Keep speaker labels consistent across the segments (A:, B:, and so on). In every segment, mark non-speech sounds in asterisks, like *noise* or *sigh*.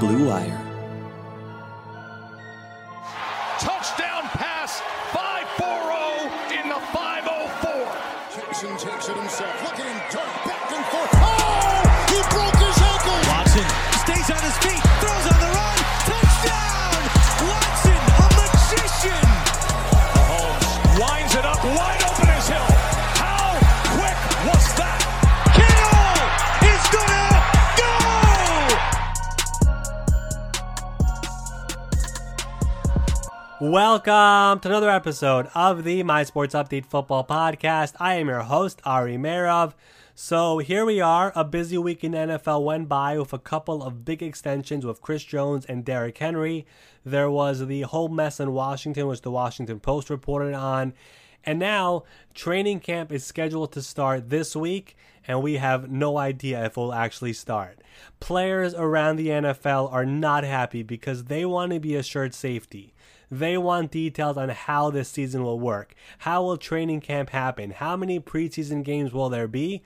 A: Blue Wire.
B: Touchdown pass, 5-4-0 in the 504.
C: Jackson takes it himself.
D: Welcome to another episode of the My Sports Update Football Podcast. I am your host, Ari Meirov. So here we are. A busy week in NFL went by with a couple of big extensions with Chris Jones and Derrick Henry. There was the whole mess in Washington, which the Washington Post reported on. And now training camp is scheduled to start this week, and we have no idea if it will actually start. Players around the NFL are not happy because they want to be assured safety. They want details on how this season will work. How will training camp happen? How many preseason games will there be?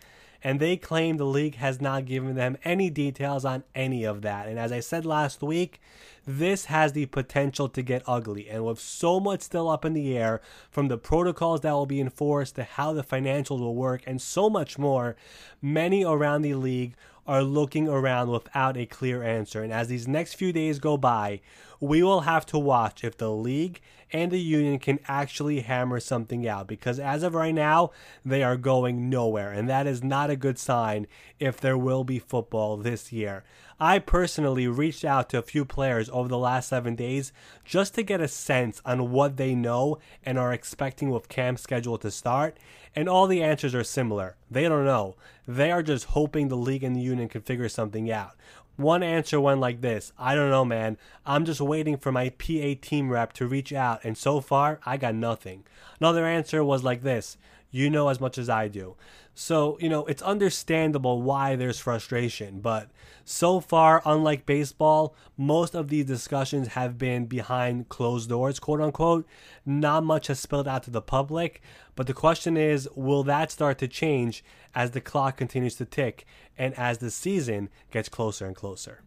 D: And they claim the league has not given them any details on any of that. And as I said last week, this has the potential to get ugly. And with so much still up in the air, from the protocols that will be enforced to how the financials will work, and so much more, many around the league are looking around without a clear answer. And as these next few days go by, we will have to watch if the league and the union can actually hammer something out because as of right now, they are going nowhere. And that is not a good sign if there will be football this year. I personally reached out to a few players over the last seven days just to get a sense on what they know and are expecting with camp schedule to start. And all the answers are similar. They don't know. They are just hoping the league and the union can figure something out. One answer went like this I don't know, man. I'm just waiting for my PA team rep to reach out, and so far, I got nothing. Another answer was like this You know as much as I do. So, you know, it's understandable why there's frustration, but so far, unlike baseball, most of these discussions have been behind closed doors, quote unquote. Not much has spilled out to the public, but the question is will that start to change as the clock continues to tick and as the season gets closer and closer?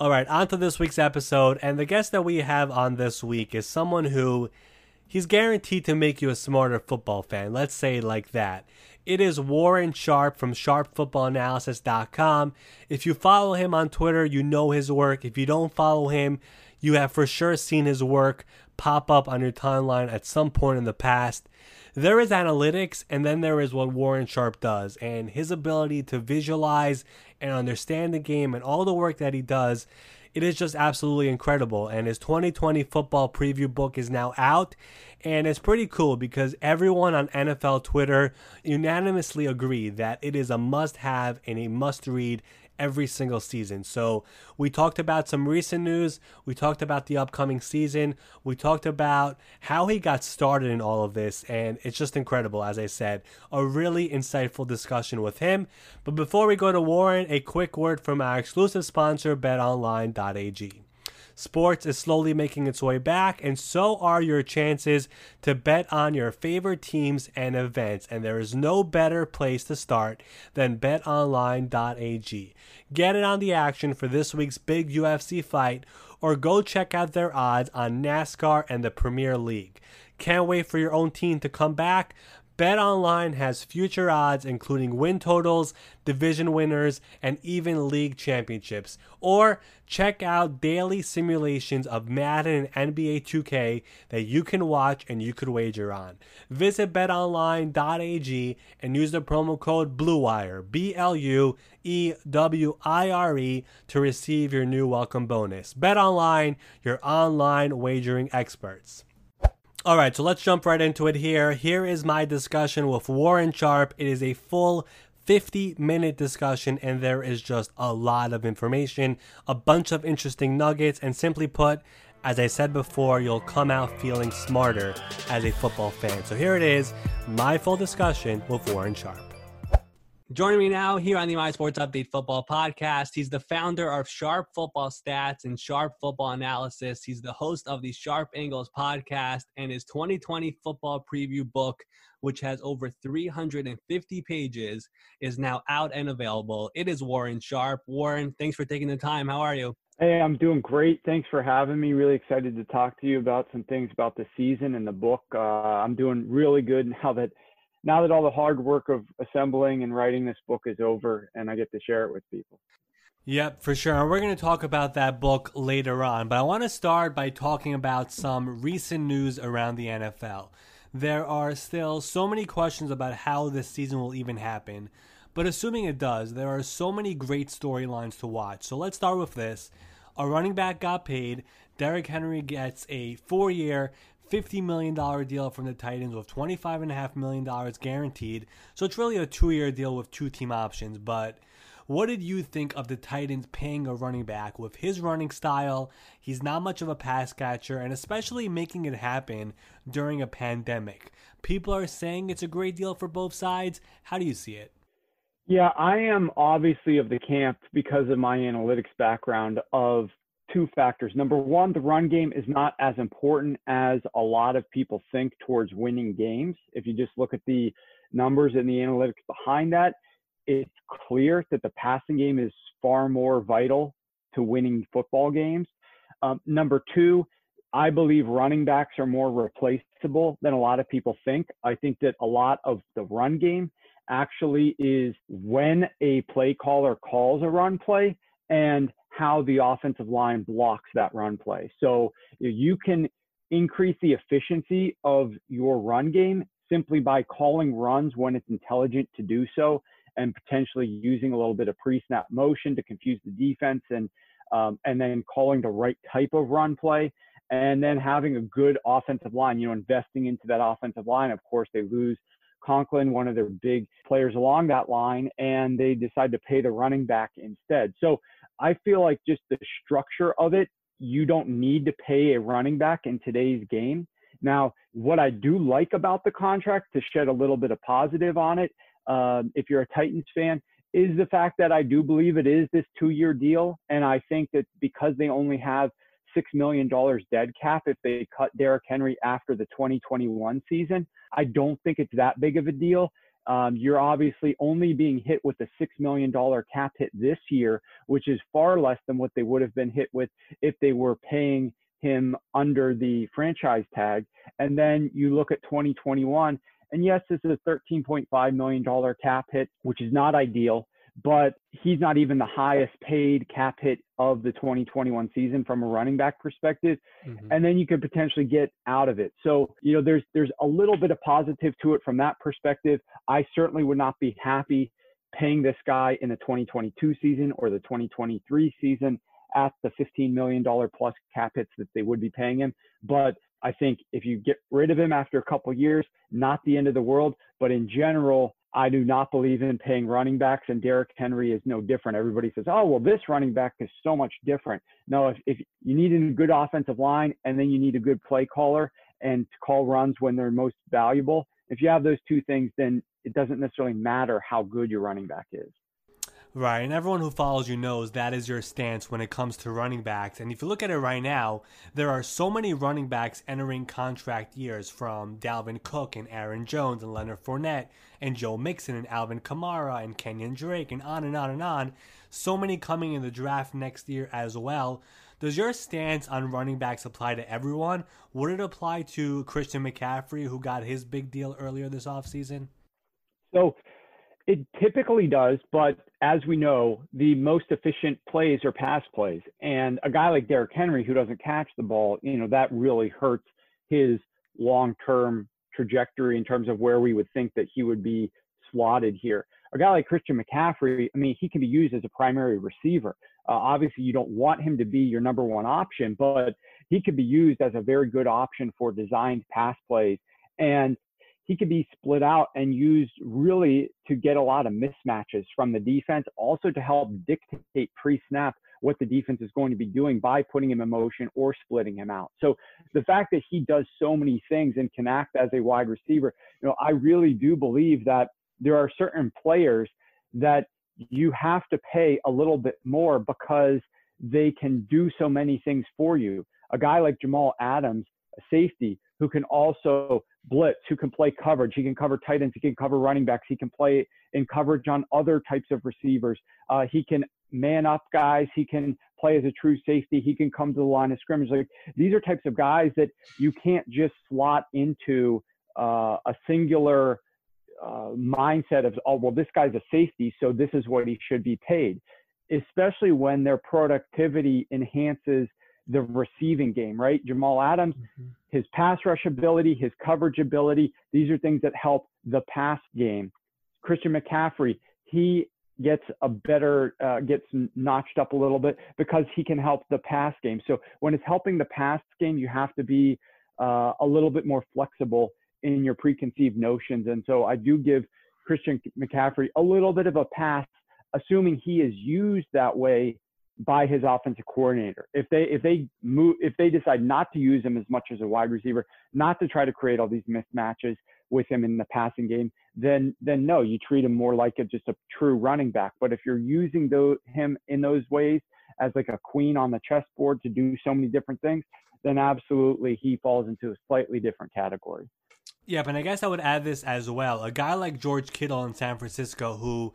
D: All right, on to this week's episode. And the guest that we have on this week is someone who he's guaranteed to make you a smarter football fan. Let's say like that. It is Warren Sharp from sharpfootballanalysis.com. If you follow him on Twitter, you know his work. If you don't follow him, you have for sure seen his work pop up on your timeline at some point in the past. There is analytics, and then there is what Warren Sharp does, and his ability to visualize and understand the game and all the work that he does. It is just absolutely incredible. And his 2020 football preview book is now out. And it's pretty cool because everyone on NFL Twitter unanimously agreed that it is a must have and a must read every single season. So we talked about some recent news. We talked about the upcoming season. We talked about how he got started in all of this. And it's just incredible, as I said. A really insightful discussion with him. But before we go to Warren, a quick word from our exclusive sponsor, betonline.ag. Sports is slowly making its way back, and so are your chances to bet on your favorite teams and events. And there is no better place to start than betonline.ag. Get in on the action for this week's big UFC fight, or go check out their odds on NASCAR and the Premier League. Can't wait for your own team to come back? BetOnline has future odds including win totals, division winners, and even league championships. Or check out daily simulations of Madden and NBA 2K that you can watch and you could wager on. Visit betonline.ag and use the promo code BLUEWIRE, B L U E W I R E, to receive your new welcome bonus. BetOnline, your online wagering experts. All right, so let's jump right into it here. Here is my discussion with Warren Sharp. It is a full 50 minute discussion, and there is just a lot of information, a bunch of interesting nuggets, and simply put, as I said before, you'll come out feeling smarter as a football fan. So here it is my full discussion with Warren Sharp. Joining me now here on the My Sports Update Football Podcast, he's the founder of Sharp Football Stats and Sharp Football Analysis. He's the host of the Sharp Angles podcast and his 2020 football preview book, which has over 350 pages, is now out and available. It is Warren Sharp. Warren, thanks for taking the time. How are you?
A: Hey, I'm doing great. Thanks for having me. Really excited to talk to you about some things about the season and the book. Uh, I'm doing really good now that now that all the hard work of assembling and writing this book is over and I get to share it with people.
D: Yep, for sure. And we're going to talk about that book later on. But I want to start by talking about some recent news around the NFL. There are still so many questions about how this season will even happen. But assuming it does, there are so many great storylines to watch. So let's start with this. A running back got paid. Derrick Henry gets a four year, $50 million deal from the Titans with $25.5 million guaranteed. So it's really a two year deal with two team options. But what did you think of the Titans paying a running back with his running style? He's not much of a pass catcher, and especially making it happen during a pandemic. People are saying it's a great deal for both sides. How do you see it?
A: Yeah, I am obviously of the camp because of my analytics background of two factors. Number one, the run game is not as important as a lot of people think towards winning games. If you just look at the numbers and the analytics behind that, it's clear that the passing game is far more vital to winning football games. Um, number two, I believe running backs are more replaceable than a lot of people think. I think that a lot of the run game actually is when a play caller calls a run play and how the offensive line blocks that run play. So you can increase the efficiency of your run game simply by calling runs when it's intelligent to do so and potentially using a little bit of pre-snap motion to confuse the defense and um, and then calling the right type of run play and then having a good offensive line, you know, investing into that offensive line. Of course, they lose Conklin, one of their big players along that line, and they decide to pay the running back instead. So I feel like just the structure of it, you don't need to pay a running back in today's game. Now, what I do like about the contract, to shed a little bit of positive on it, uh, if you're a Titans fan, is the fact that I do believe it is this two year deal. And I think that because they only have $6 million dead cap if they cut Derrick Henry after the 2021 season, I don't think it's that big of a deal. Um, you're obviously only being hit with a $6 million cap hit this year, which is far less than what they would have been hit with if they were paying him under the franchise tag. And then you look at 2021, and yes, this is a $13.5 million cap hit, which is not ideal but he's not even the highest paid cap hit of the 2021 season from a running back perspective. Mm-hmm. And then you could potentially get out of it. So, you know, there's there's a little bit of positive to it from that perspective. I certainly would not be happy paying this guy in the 2022 season or the 2023 season at the $15 million plus cap hits that they would be paying him. But I think if you get rid of him after a couple years, not the end of the world. But in general, I do not believe in paying running backs, and Derrick Henry is no different. Everybody says, oh, well, this running back is so much different. No, if, if you need a good offensive line and then you need a good play caller and call runs when they're most valuable, if you have those two things, then it doesn't necessarily matter how good your running back is.
D: Right, and everyone who follows you knows that is your stance when it comes to running backs. And if you look at it right now, there are so many running backs entering contract years from Dalvin Cook and Aaron Jones and Leonard Fournette and Joe Mixon and Alvin Kamara and Kenyan Drake and on and on and on. So many coming in the draft next year as well. Does your stance on running backs apply to everyone? Would it apply to Christian McCaffrey, who got his big deal earlier this offseason?
A: So it typically does, but as we know, the most efficient plays are pass plays. And a guy like Derrick Henry who doesn't catch the ball, you know, that really hurts his long-term trajectory in terms of where we would think that he would be slotted here. A guy like Christian McCaffrey, I mean, he can be used as a primary receiver. Uh, obviously, you don't want him to be your number one option, but he could be used as a very good option for designed pass plays. And he could be split out and used really to get a lot of mismatches from the defense, also to help dictate pre-snap what the defense is going to be doing by putting him in motion or splitting him out. So the fact that he does so many things and can act as a wide receiver, you know, I really do believe that there are certain players that you have to pay a little bit more because they can do so many things for you. A guy like Jamal Adams, a safety, who can also blitz, who can play coverage. He can cover tight ends. He can cover running backs. He can play in coverage on other types of receivers. Uh, he can man up guys. He can play as a true safety. He can come to the line of scrimmage. Like these are types of guys that you can't just slot into uh, a singular uh, mindset of, oh, well, this guy's a safety, so this is what he should be paid, especially when their productivity enhances – the receiving game, right? Jamal Adams, mm-hmm. His pass rush ability, his coverage ability, these are things that help the pass game. Christian McCaffrey, he gets a better, uh, gets notched up a little bit because he can help the pass game. So when it's helping the pass game, you have to be uh, a little bit more flexible in your preconceived notions. And so I do give Christian McCaffrey a little bit of a pass, assuming he is used that way by his offensive coordinator. If they if they move if they decide not to use him as much as a wide receiver, not to try to create all these mismatches with him in the passing game, then then no, you treat him more like a, just a true running back. But if you're using those, him in those ways as like a queen on the chessboard to do so many different things, then absolutely he falls into a slightly different category.
D: Yeah, but I guess I would add this as well. A guy like George Kittle in San Francisco who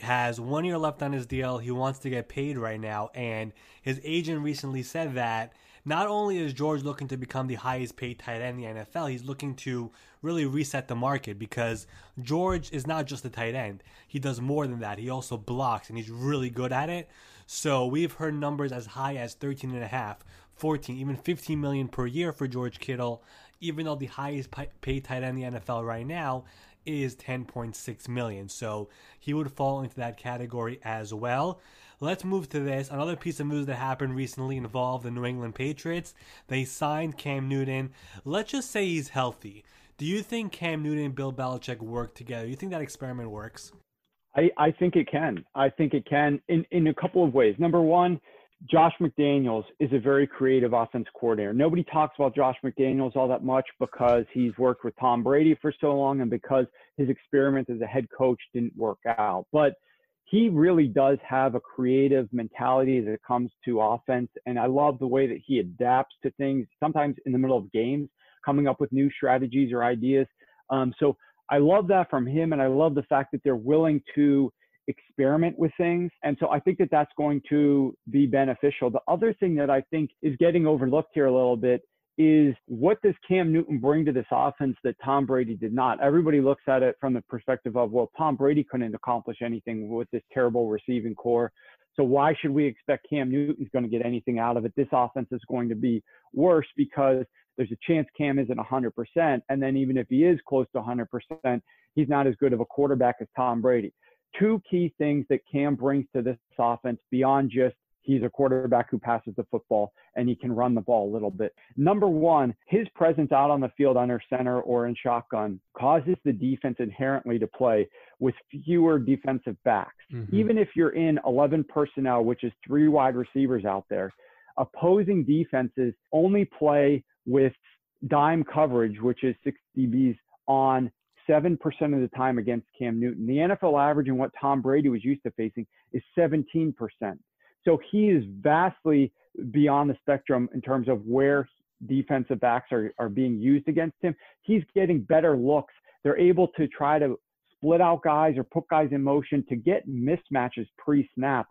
D: has one year left on his deal. He wants to get paid right now. And his agent recently said that not only is George looking to become the highest paid tight end in the NFL, he's looking to really reset the market because George is not just a tight end. He does more than that. He also blocks and he's really good at it. So we've heard numbers as high as 13 and a half, 14, even 15 million per year for George Kittle, even though the highest paid tight end in the NFL right now is 10.6 million. So he would fall into that category as well. Let's move to this. Another piece of news that happened recently involved the New England Patriots. They signed Cam Newton. Let's just say he's healthy. Do you think Cam Newton and Bill Belichick work together? Do you think that experiment works?
A: I, I think it can. I think it can in, in a couple of ways. Number one, Josh McDaniels is a very creative offense coordinator. Nobody talks about Josh McDaniels all that much because he's worked with Tom Brady for so long and because his experiment as a head coach didn't work out. But he really does have a creative mentality as it comes to offense. And I love the way that he adapts to things, sometimes in the middle of games, coming up with new strategies or ideas. Um, so I love that from him. And I love the fact that they're willing to experiment with things. And so I think that that's going to be beneficial. The other thing that I think is getting overlooked here a little bit is what does Cam Newton bring to this offense that Tom Brady did not? Everybody looks at it from the perspective of, well, Tom Brady couldn't accomplish anything with this terrible receiving corps. So why should we expect Cam Newton's going to get anything out of it? This offense is going to be worse because there's a chance Cam isn't 100%. And then even if he is close to 100%, he's not as good of a quarterback as Tom Brady two key things that Cam brings to this offense beyond just he's a quarterback who passes the football and he can run the ball a little bit. Number one, his presence out on the field under center or in shotgun causes the defense inherently to play with fewer defensive backs. Mm-hmm. Even if you're in 11 personnel, which is three wide receivers out there, opposing defenses only play with dime coverage, which is 6 DBs on 7% of the time against Cam Newton. The NFL average and what Tom Brady was used to facing is 17%. So he is vastly beyond the spectrum in terms of where defensive backs are, are being used against him. He's getting better looks. They're able to try to split out guys or put guys in motion to get mismatches pre snap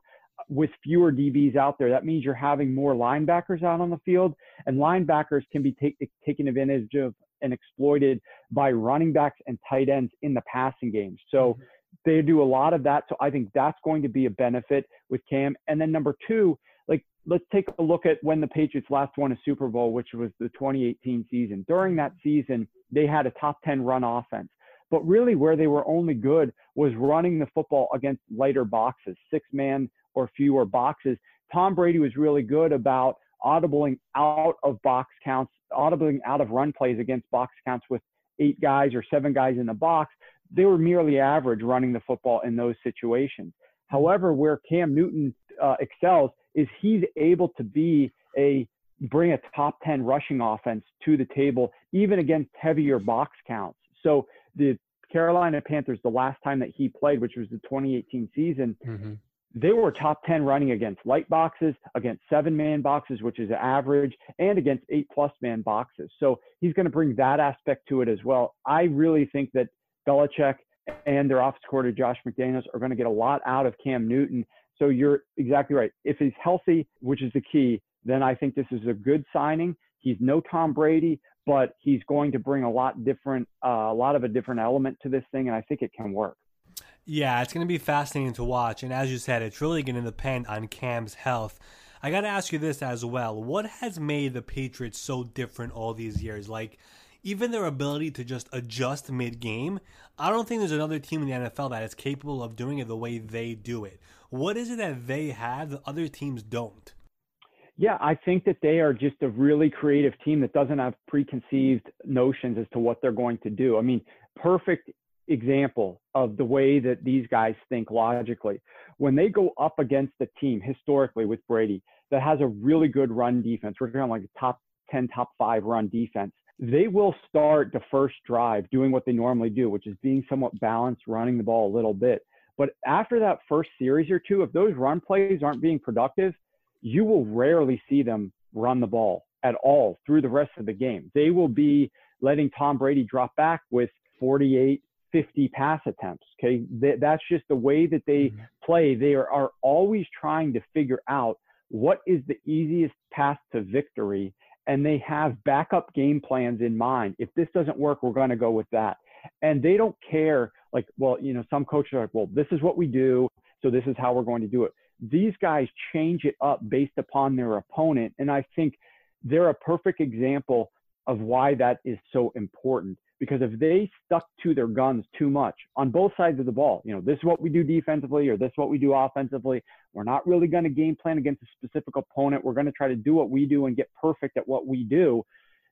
A: with fewer DBs out there. That means you're having more linebackers out on the field, and linebackers can be take, taken advantage of and exploited by running backs and tight ends in the passing game. So mm-hmm. they do a lot of that. So I think that's going to be a benefit with Cam. And then number two, like let's take a look at when the Patriots last won a Super Bowl, which was the 2018 season. During that season, they had a top 10 run offense. But really, where they were only good was running the football against lighter boxes, six man or fewer boxes. Tom Brady was really good about audibling out of box counts, audibling out of run plays against box counts with eight guys or seven guys in the box. They were merely average running the football in those situations. However, where Cam Newton uh, excels is he's able to be a bring a top 10 rushing offense to the table, even against heavier box counts. So the Carolina Panthers, the last time that he played, which was the 2018 season,
D: Mm-hmm.
A: They were top 10 running against light boxes, against seven man boxes, which is average, and against eight plus man boxes. So he's going to bring that aspect to it as well. I really think that Belichick and their office coordinator, Josh McDaniels, are going to get a lot out of Cam Newton. So you're exactly right. If he's healthy, which is the key, then I think this is a good signing. He's no Tom Brady, but he's going to bring a lot different, uh, a lot of a different element to this thing, and I think it can work.
D: Yeah, it's going to be fascinating to watch. And as you said, it's really going to depend on Cam's health. I got to ask you this as well. What has made the Patriots so different all these years? Like, even their ability to just adjust mid game, I don't think there's another team in the NFL that is capable of doing it the way they do it. What is it that they have that other teams don't?
A: Yeah, I think that they are just a really creative team that doesn't have preconceived notions as to what they're going to do. I mean, perfect example of the way that these guys think logically. When they go up against a team historically with Brady that has a really good run defense, we're talking like a top 10, top five run defense, they will start the first drive doing what they normally do, which is being somewhat balanced, running the ball a little bit. But after that first series or two, if those run plays aren't being productive, you will rarely see them run the ball at all through the rest of the game. They will be letting Tom Brady drop back with 48, 50 pass attempts. Okay. That's just the way that they mm-hmm. play. They are, are always trying to figure out what is the easiest path to victory. And they have backup game plans in mind. If this doesn't work, we're going to go with that. And they don't care, like, well, you know, some coaches are like, well, this is what we do. So this is how we're going to do it these guys change it up based upon their opponent. And I think they're a perfect example of why that is so important. Because if they stuck to their guns too much on both sides of the ball, you know, this is what we do defensively or this is what we do offensively, we're not really going to game plan against a specific opponent. We're going to try to do what we do and get perfect at what we do.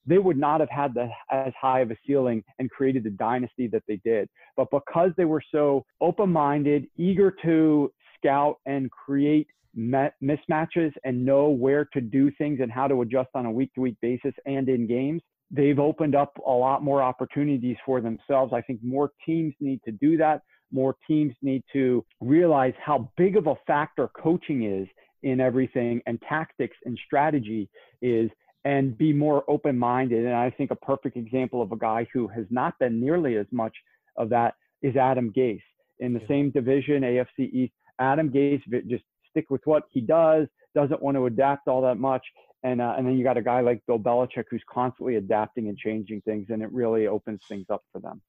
A: They would not have had the, as high of a ceiling and created the dynasty that they did. But because they were so open minded, eager to scout and create mismatches and know where to do things and how to adjust on a week to week basis and in games. They've opened up a lot more opportunities for themselves. I think more teams need to do that. More teams need to realize how big of a factor coaching is in everything and tactics and strategy is and be more open minded. And I think a perfect example of a guy who has not been nearly as much of that is Adam Gase. In the same division, AFC East, Adam Gase just stick with what he does, doesn't want to adapt all that much. And, uh, and then you got a guy like Bill Belichick who's constantly adapting and changing things, and it really opens things up for them.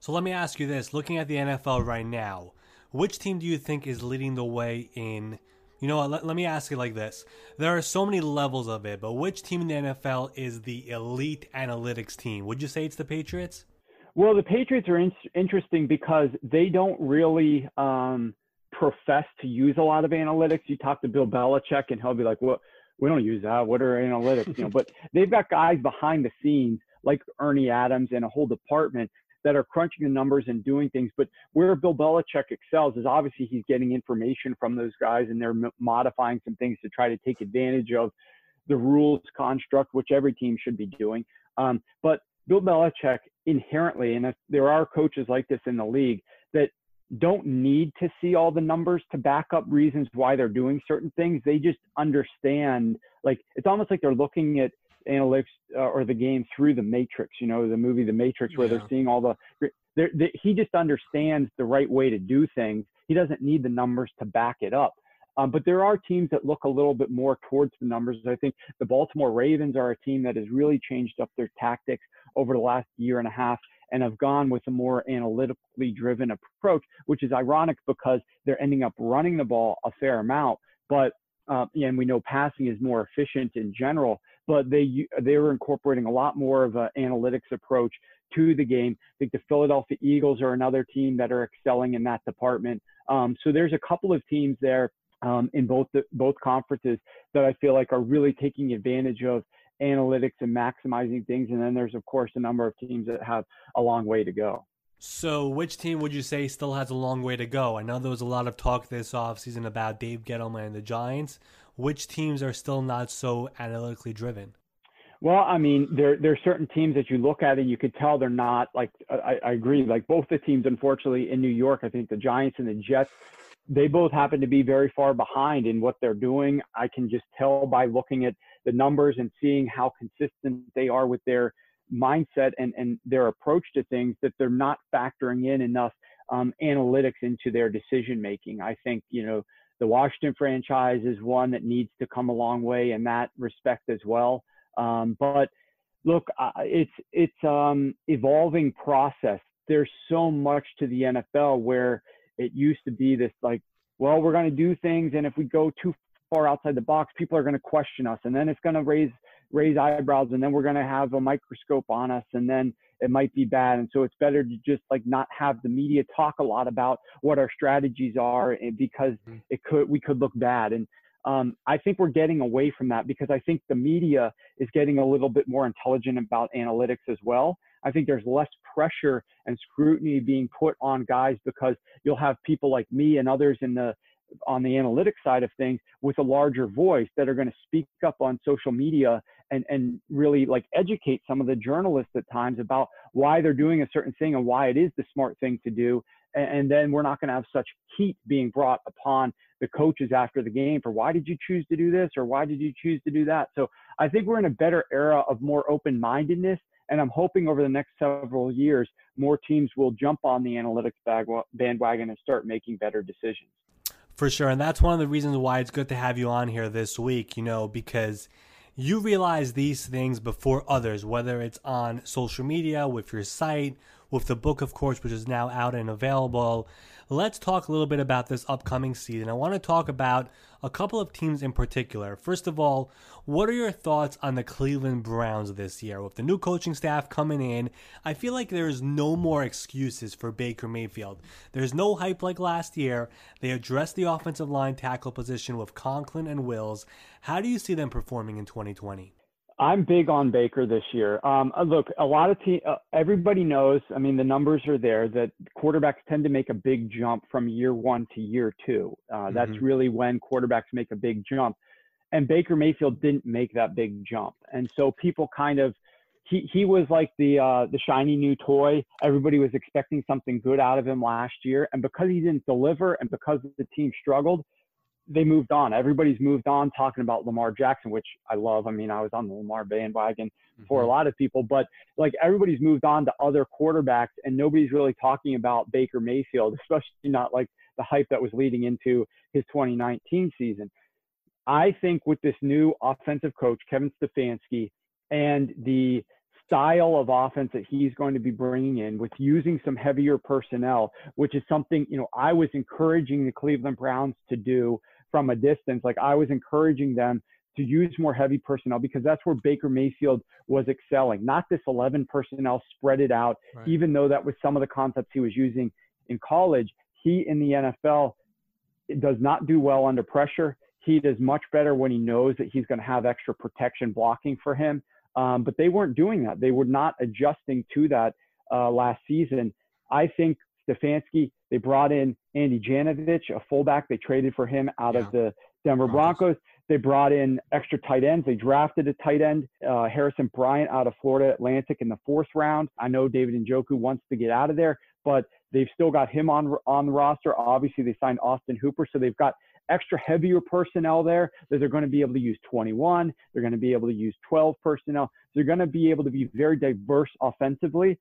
D: So let me ask you this: Looking at the NFL right now, which team do you think is leading the way in? You know what? Let, let me ask you like this: There are so many levels of it, but which team in the NFL is the elite analytics team? Would you say it's the Patriots?
A: Well, the Patriots are in- interesting because they don't really. Um, profess to use a lot of analytics. You talk to Bill Belichick, and he'll be like, "Well, we don't use that. What are analytics?" You know, but *laughs* they've got guys behind the scenes like Ernie Adams and a whole department that are crunching the numbers and doing things. But where Bill Belichick excels is obviously he's getting information from those guys, and they're modifying some things to try to take advantage of the rules construct, which every team should be doing. Um, but Bill Belichick inherently, and there are coaches like this in the league, that don't need to see all the numbers to back up reasons why they're doing certain things. They just understand, like, it's almost like they're looking at analytics uh, or the game through the Matrix, you know, the movie The Matrix, where yeah. they're seeing all the, they're, they, he just understands the right way to do things. He doesn't need the numbers to back it up. Um, but there are teams that look a little bit more towards the numbers. I think the Baltimore Ravens are a team that has really changed up their tactics over the last year and a half and have gone with a more analytically driven approach, which is ironic because they're ending up running the ball a fair amount. But uh, and we know passing is more efficient in general, but they they were incorporating a lot more of an analytics approach to the game. I think the Philadelphia Eagles are another team that are excelling in that department. Um, so there's a couple of teams there um, in both the, both conferences that I feel like are really taking advantage of analytics and maximizing things. And then there's, of course, a number of teams that have a long way to go.
D: So, which team would you say still has a long way to go? I know there was a lot of talk this offseason about Dave Gettleman and the Giants. Which teams are still not so analytically driven?
A: Well, I mean, there there are certain teams that you look at and you could tell they're not like. I, I agree. Like both the teams, unfortunately, in New York, I think the Giants and the Jets, they both happen to be very far behind in what they're doing. I can just tell by looking at the numbers and seeing how consistent they are with their mindset and and their approach to things that they're not factoring in enough um, analytics into their decision making. I think you know the Washington franchise is one that needs to come a long way in that respect as well. Um, but look, uh, it's it's um, evolving process. There's so much to the NFL where it used to be this like, well, we're going to do things, and if we go too far outside the box, people are going to question us, and then it's going to raise raise eyebrows, and then we're going to have a microscope on us, and then it might be bad. And so it's better to just like not have the media talk a lot about what our strategies are, because mm-hmm. it could we could look bad. And um, I think we're getting away from that because I think the media is getting a little bit more intelligent about analytics as well. I think there's less pressure and scrutiny being put on guys because you'll have people like me and others in the on the analytics side of things with a larger voice that are going to speak up on social media and and really like educate some of the journalists at times about why they're doing a certain thing and why it is the smart thing to do. And, then we're not going to have such heat being brought upon the coaches after the game for why did you choose to do this? or why did you choose to do that? So i think we're in a better era of more open-mindedness and i'm hoping over the next several years more teams will jump on the analytics bandwagon and start making better decisions
D: for sure. And that's one of the reasons why it's good to have you on here this week, you know, because you realize these things before others, whether it's on social media, with your site, with the book, of course, which is now out and available. Let's talk a little bit about this upcoming season. I want to talk about a couple of teams in particular. First of all, what are your thoughts on the Cleveland Browns this year? With the new coaching staff coming in, I feel like there's no more excuses for Baker Mayfield. There's no hype like last year. They addressed the offensive line tackle position with Conklin and Wills. How do you see them performing in 2020?
A: I'm big on Baker this year. Um, uh, look, a lot of team, uh, everybody knows. I mean, the numbers are there that quarterbacks tend to make a big jump from year one to year two. Uh, mm-hmm. That's really when quarterbacks make a big jump. And Baker Mayfield didn't make that big jump, and so people kind of he he was like the uh, the shiny new toy. Everybody was expecting something good out of him last year, and because he didn't deliver, and because the team struggled, they moved on. Everybody's moved on talking about Lamar Jackson, which I love. I mean, I was on the Lamar bandwagon mm-hmm. for a lot of people, but like everybody's moved on to other quarterbacks and nobody's really talking about Baker Mayfield, *laughs* especially not like the hype that was leading into his 2019 season. I think with this new offensive coach, Kevin Stefanski, and the style of offense that he's going to be bringing in with using some heavier personnel, which is something, you know, I was encouraging the Cleveland Browns to do from a distance. Like I was encouraging them to use more heavy personnel because that's where Baker Mayfield was excelling. Not this 11 personnel spread it out, right. even though that was some of the concepts he was using in college. He in the NFL does not do well under pressure. He does much better when he knows that he's going to have extra protection blocking for him. Um, but they weren't doing that. They were not adjusting to that uh, last season. I think Stefanski, they brought in Andy Janovich, a fullback. They traded for him out yeah. of the Denver Broncos. They brought in extra tight ends. They drafted a tight end, uh, Harrison Bryant out of Florida Atlantic in the fourth round. I know David Njoku wants to get out of there, but they've still got him on on the roster. Obviously, they signed Austin Hooper, so they've got extra heavier personnel there that they're going to be able to use 21. They're going to be able to use 12 personnel. They're going to be able to be very diverse offensively.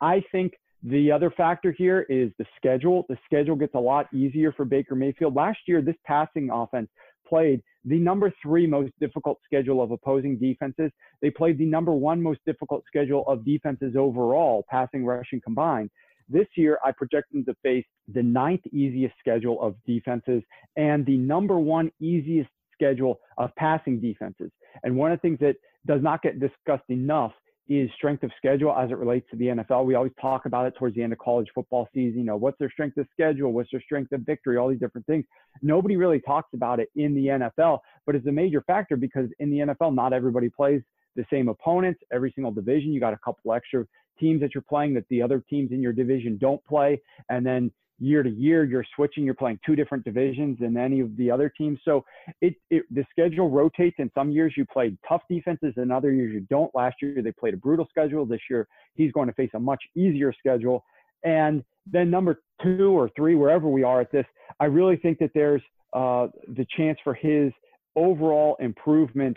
A: I think the other factor here is the schedule. The schedule gets a lot easier for Baker Mayfield. Last year, this passing offense played the number three most difficult schedule of opposing defenses. They played the number one most difficult schedule of defenses overall, passing, rushing combined. This year, I project them to face the ninth easiest schedule of defenses and the number one easiest schedule of passing defenses. And one of the things that does not get discussed enough is strength of schedule as it relates to the NFL. We always talk about it towards the end of college football season. You know, what's their strength of schedule? What's their strength of victory? All these different things. Nobody really talks about it in the NFL, but it's a major factor because in the NFL, not everybody plays the same opponents. Every single division, you got a couple extra teams that you're playing that the other teams in your division don't play. And then year to year, you're switching, you're playing two different divisions than any of the other teams. So it, it the schedule rotates. In some years you play tough defenses, and other years you don't. Last year they played a brutal schedule. This year he's going to face a much easier schedule. And then number two or three, wherever we are at this, I really think that there's uh, the chance for his overall improvement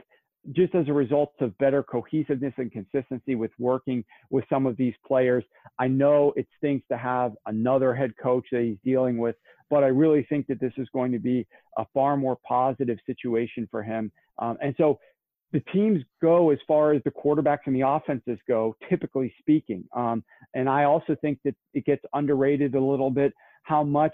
A: just as a result of better cohesiveness and consistency with working with some of these players. I know it stinks to have another head coach that he's dealing with, but I really think that this is going to be a far more positive situation for him. Um, and so the teams go as far as the quarterbacks and the offenses go, typically speaking. Um, and I also think that it gets underrated a little bit how much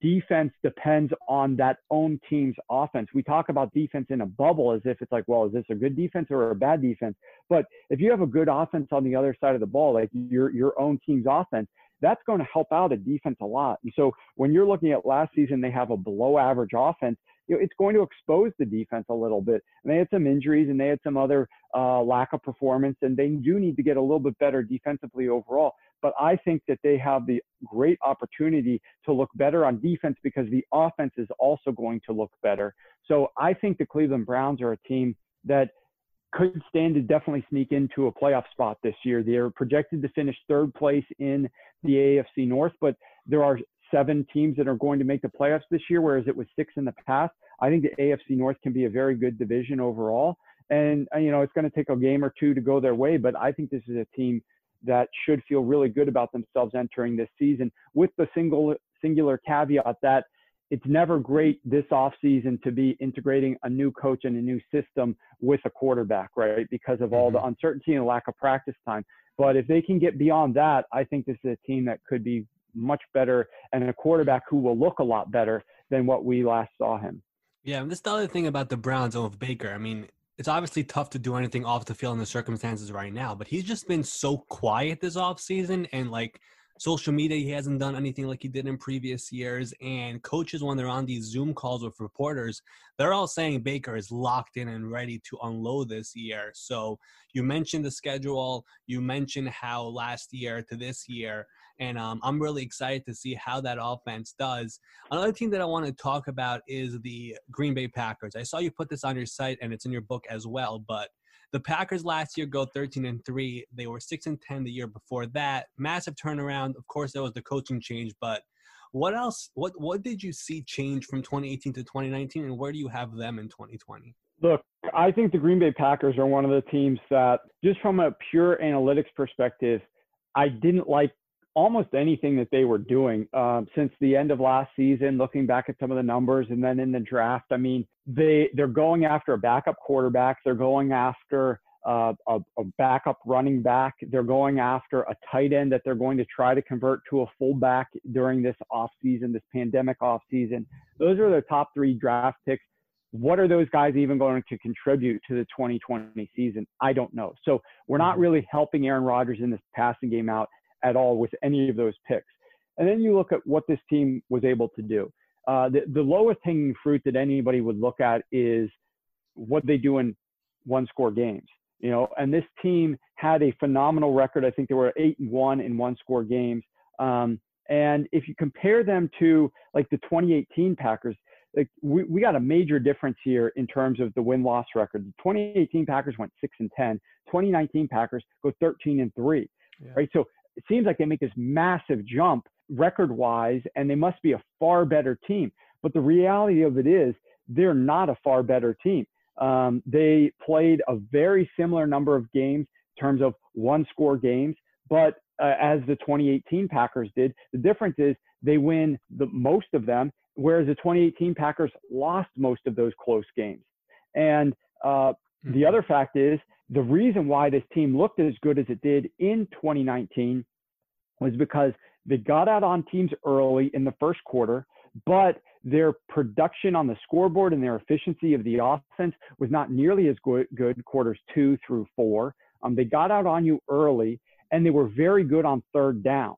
A: defense depends on that own team's offense. We talk about defense in a bubble as if it's like, well, is this a good defense or a bad defense? But if you have a good offense on the other side of the ball, like your your own team's offense, that's going to help out a defense a lot. And so when you're looking at last season, they have a below average offense. You know, it's going to expose the defense a little bit. And they had some injuries and they had some other uh, lack of performance, and they do need to get a little bit better defensively overall. But I think that they have the great opportunity to look better on defense because the offense is also going to look better. So I think the Cleveland Browns are a team that could stand to definitely sneak into a playoff spot this year. They're projected to finish third place in the AFC North, but there are seven teams that are going to make the playoffs this year, whereas it was six in the past. I think the AFC North can be a very good division overall. And, uh, you know, it's going to take a game or two to go their way, but I think this is a team that should feel really good about themselves entering this season with the single singular caveat that it's never great this offseason to be integrating a new coach and a new system with a quarterback, right? Because of all mm-hmm. the uncertainty and lack of practice time. But if they can get beyond that, I think this is a team that could be much better and a quarterback who will look a lot better than what we last saw him.
D: Yeah, and this is the other thing about the Browns with Baker. I mean, it's obviously tough to do anything off the field in the circumstances right now, but he's just been so quiet this offseason and like social media he hasn't done anything like he did in previous years and coaches when they're on these zoom calls with reporters they're all saying baker is locked in and ready to unload this year so you mentioned the schedule you mentioned how last year to this year and um, I'm really excited to see how that offense does. Another team that I want to talk about is the Green Bay Packers. I saw you put this on your site, and it's in your book as well. But the Packers last year go 13 and three. They were six and 10 the year before that. Massive turnaround. Of course, there was the coaching change, but what else? What what did you see change from 2018 to 2019, and where do you have them in 2020?
A: Look, I think the Green Bay Packers are one of the teams that, just from a pure analytics perspective, I didn't like almost anything that they were doing um, since the end of last season. Looking back at some of the numbers, and then in the draft, I mean, they they're going after a backup quarterback. They're going after uh, a, a, backup running back. They're going after a tight end that they're going to try to convert to a fullback during this offseason, this pandemic offseason. Those are the top three draft picks. What are those guys even going to contribute to the 2020 season? I don't know. So we're not mm-hmm. really helping Aaron Rodgers in this passing game out at all with any of those picks. And then you look at what this team was able to do. Uh, the, the lowest hanging fruit that anybody would look at is what they do in one score games. You know, and this team had a phenomenal record. I think they were eight and one in one score games. Um, and if you compare them to like the 2018 Packers, like we, we got a major difference here in terms of the win loss record. The 2018 Packers went six and 10. 2019 Packers go 13 and three. Yeah. Right. So it seems like they make this massive jump record wise, and they must be a far better team. But the reality of it is, they're not a far better team. Um, they played a very similar number of games in terms of one score games, but uh, as the 2018 Packers did, the difference is they win the most of them, whereas the 2018 Packers lost most of those close games. And uh, mm-hmm. the other fact is the reason why this team looked as good as it did in 2019 was because they got out on teams early in the first quarter, but their production on the scoreboard and their efficiency of the offense was not nearly as good, good quarters two through four. Um, they got out on you early, and they were very good on third downs.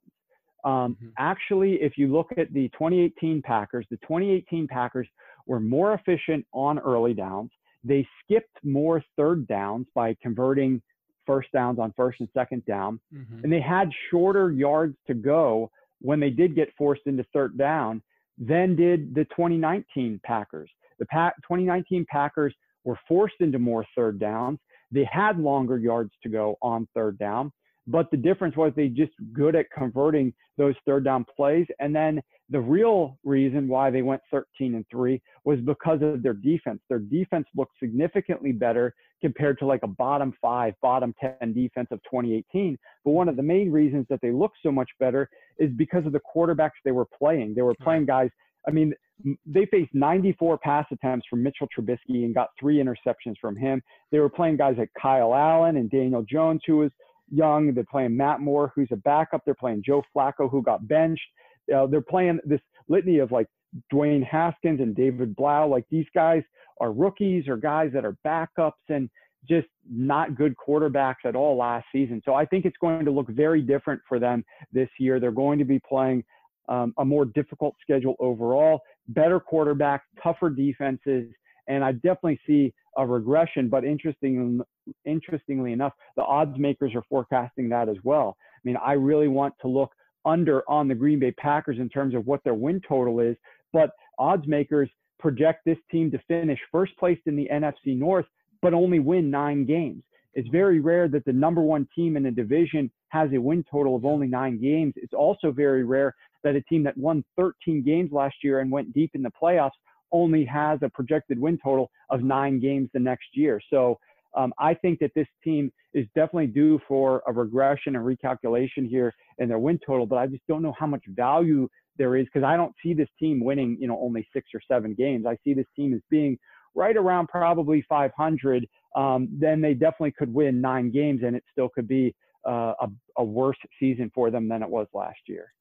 A: Um, mm-hmm. Actually, if you look at the 2018 Packers, the 2018 Packers were more efficient on early downs. They skipped more third downs by converting first downs on first and second down, mm-hmm. and they had shorter yards to go when they did get forced into third down than did the 2019 Packers. The 2019 Packers were forced into more third downs. They had longer yards to go on third down, but the difference was they just good at converting those third down plays. And then the real reason why they went 13 and 3 was because of their defense. Their defense looked significantly better compared to like a bottom 5, bottom 10 defense of 2018. But one of the main reasons that they looked so much better is because of the quarterbacks they were playing. They were playing guys I mean, they faced 94 pass attempts from Mitchell Trubisky and got three interceptions from him. They were playing guys like Kyle Allen and Daniel Jones, who was young. They're playing Matt Moore, who's a backup. They're playing Joe Flacco, who got benched. Uh, they're playing this litany of like Dwayne Haskins and David Blough. Like these guys are rookies or guys that are backups and just not good quarterbacks at all last season. So I think it's going to look very different for them this year. They're going to be playing um, a more difficult schedule overall, better quarterbacks, tougher defenses, and I definitely see a regression. But interesting, interestingly enough, the odds makers are forecasting that as well. I mean, I really want to look under on the Green Bay Packers in terms of what their win total is, but odds makers project this team to finish first place in the NFC North, but only win nine games. It's very rare that the number one team in a division has a win total of only nine games. It's also very rare that a team that won 13 games last year and went deep in the playoffs only has a projected win total of nine games the next year. So um, I think that this team is definitely due for a regression and recalculation here in their win total, but I just don't know how much value there is because I don't see this team winning, you know, only six or seven games. I see this team as being right around probably 500. Um, then they definitely could win nine games, and it still could be uh, a, a worse season for them than it was last year.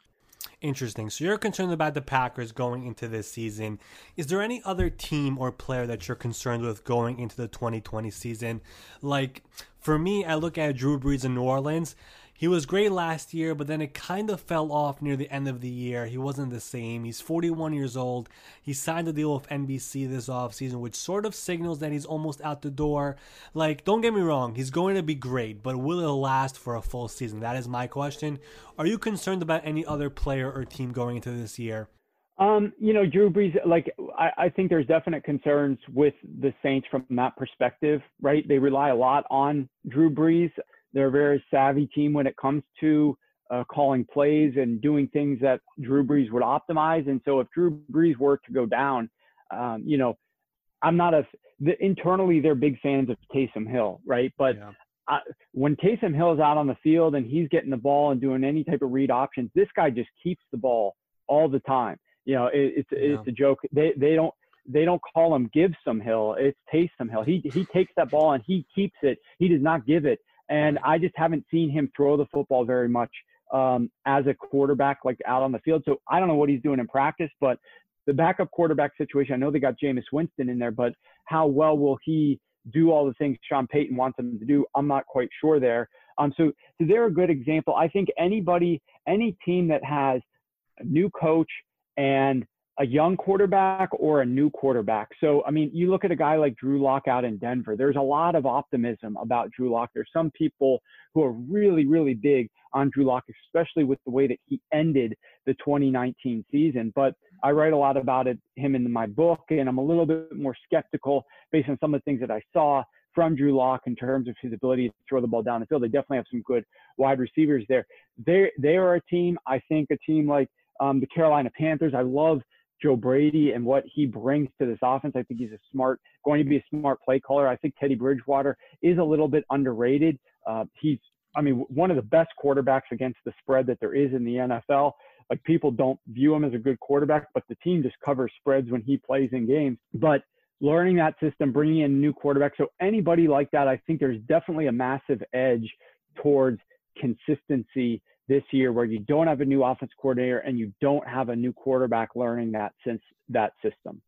D: Interesting. So you're concerned about the Packers going into this season. Is there any other team or player that you're concerned with going into the 2020 season? Like for me, I look at Drew Brees in New Orleans. He was great last year, but then it kind of fell off near the end of the year. He wasn't the same. He's 41 years old. He signed a deal with NBC this offseason, which sort of signals that he's almost out the door. Like, don't get me wrong, he's going to be great, but will it last for a full season? That is my question. Are you concerned about any other player or team going into this year?
A: Um, you know, Drew Brees, like, I, I, think there's definite concerns with the Saints from that perspective, right? They rely a lot on Drew Brees. They're a very savvy team when it comes to uh, calling plays and doing things that Drew Brees would optimize. And so if Drew Brees were to go down, um, you know, I'm not a the, internally they're big fans of Taysom Hill, right? But yeah. I, when Taysom Hill is out on the field and he's getting the ball and doing any type of read options, this guy just keeps the ball all the time. You know, it, it's yeah. it's a joke. They they don't they don't call him give some Hill. It's Taysom Hill. He he takes that ball and he keeps it. He does not give it and I just haven't seen him throw the football very much um, as a quarterback, like out on the field. So I don't know what he's doing in practice, but the backup quarterback situation, I know they got Jameis Winston in there, but how well will he do all the things Sean Payton wants him to do? I'm not quite sure there. Um, so, so they're a good example. I think anybody, any team that has a new coach and a young quarterback or a new quarterback. So, I mean, you look at a guy like Drew Lock out in Denver, there's a lot of optimism about Drew Lock. There's some people who are really, really big on Drew Lock, especially with the way that he ended the 2019 season. But I write a lot about it, him in my book, and I'm a little bit more skeptical based on some of the things that I saw from Drew Lock in terms of his ability to throw the ball down the field. They definitely have some good wide receivers there. They they are a team. I think a team like um, the Carolina Panthers. I love Joe Brady and what he brings to this offense. I think he's a smart, going to be a smart play caller. I think Teddy Bridgewater is a little bit underrated. Uh, he's, I mean, one of the best quarterbacks against the spread that there is in the NFL. Like people don't view him as a good quarterback, but the team just covers spreads when he plays in games. But learning that system, bringing in new quarterback. So anybody like that, I think there's definitely a massive edge towards consistency this year where you don't have a new offense coordinator and you don't have a new quarterback learning that since that system.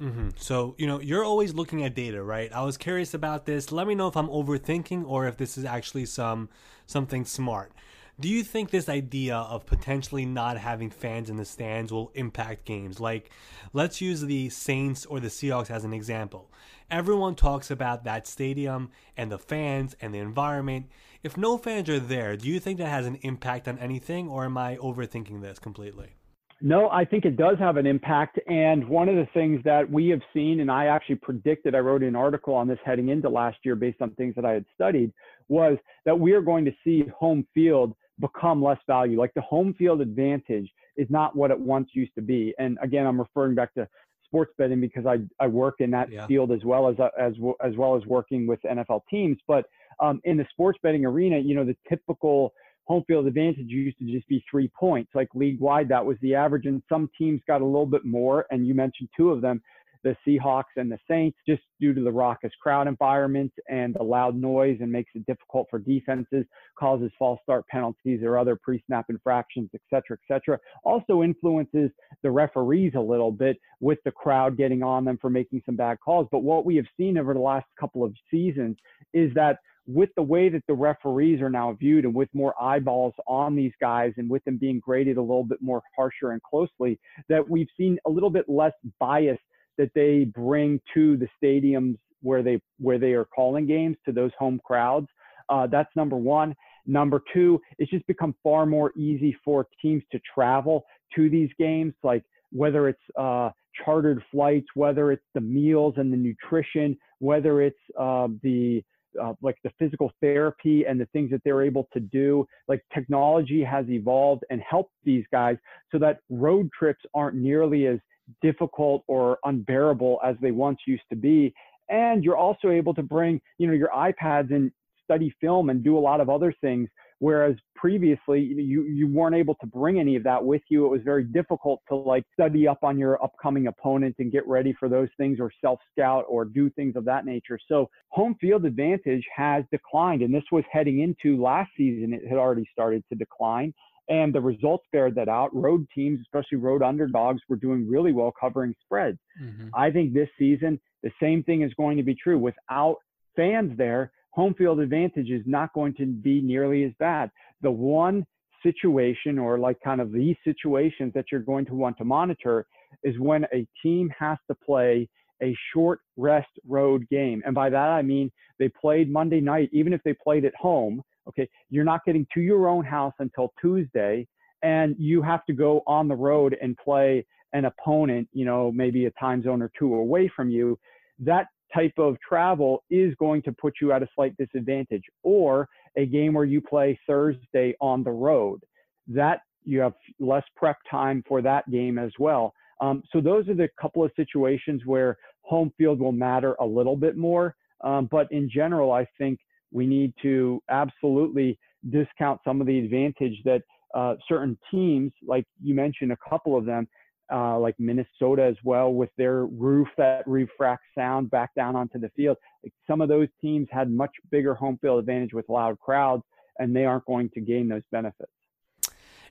D: Mm-hmm. So, you know, you're always looking at data, right? I was curious about this. Let me know if I'm overthinking or if this is actually some something smart. Do you think this idea of potentially not having fans in the stands will impact games? Like, let's use the Saints or the Seahawks as an example. Everyone talks about that stadium and the fans and the environment. If no fans are there, do you think that has an impact on anything, or am I overthinking this completely?
A: No, I think it does have an impact. And one of the things that we have seen, and I actually predicted, I wrote an article on this heading into last year based on things that I had studied, was that we are going to see home field become less value. Like the home field advantage is not what it once used to be. And again, I'm referring back to sports betting because I, I work in that yeah. field as well as, as, as well as working with NFL teams. But um, in the sports betting arena, you know, the typical home field advantage used to just be three points. Like league wide, that was the average. And some teams got a little bit more. And you mentioned two of them the Seahawks and the Saints just due to the raucous crowd environment and the loud noise and makes it difficult for defenses, causes false start penalties or other pre-snap infractions, et cetera, et cetera. Also influences the referees a little bit with the crowd getting on them for making some bad calls. But what we have seen over the last couple of seasons is that with the way that the referees are now viewed and with more eyeballs on these guys and with them being graded a little bit more harsher and closely, that we've seen a little bit less bias that they bring to the stadiums where they where they are calling games to those home crowds. Uh, that's number one. Number two, it's just become far more easy for teams to travel to these games, like whether it's uh, chartered flights, whether it's the meals and the nutrition, whether it's uh, the uh, like the physical therapy and the things that they're able to do. Like technology has evolved and helped these guys so that road trips aren't nearly as difficult or unbearable as they once used to be. And you're also able to bring, you know, your iPads and study film and do a lot of other things. Whereas previously you, you weren't able to bring any of that with you. It was very difficult to like study up on your upcoming opponent and get ready for those things or self scout or do things of that nature. So home field advantage has declined. And this was heading into last season. It had already started to decline. And the results bear that out. Road teams, especially road underdogs, were doing really well covering spreads. Mm-hmm. I think this season, the same thing is going to be true. Without fans there, home field advantage is not going to be nearly as bad. The one situation, or like kind of these situations that you're going to want to monitor, is when a team has to play a short rest road game. And by that, I mean they played Monday night, even if they played at home Okay, you're not getting to your own house until Tuesday, and you have to go on the road and play an opponent, you know, maybe a time zone or two away from you. That type of travel is going to put you at a slight disadvantage. Or a game where you play Thursday on the road, that you have less prep time for that game as well. Um, so those are the couple of situations where home field will matter a little bit more. Um, but in general, I think we need to absolutely discount some of the advantage that uh, certain teams, like you mentioned a couple of them, uh, like Minnesota as well, with their roof that refracts sound back down onto the field. Like some of those teams had much bigger home field advantage with loud crowds, and they aren't going to gain those benefits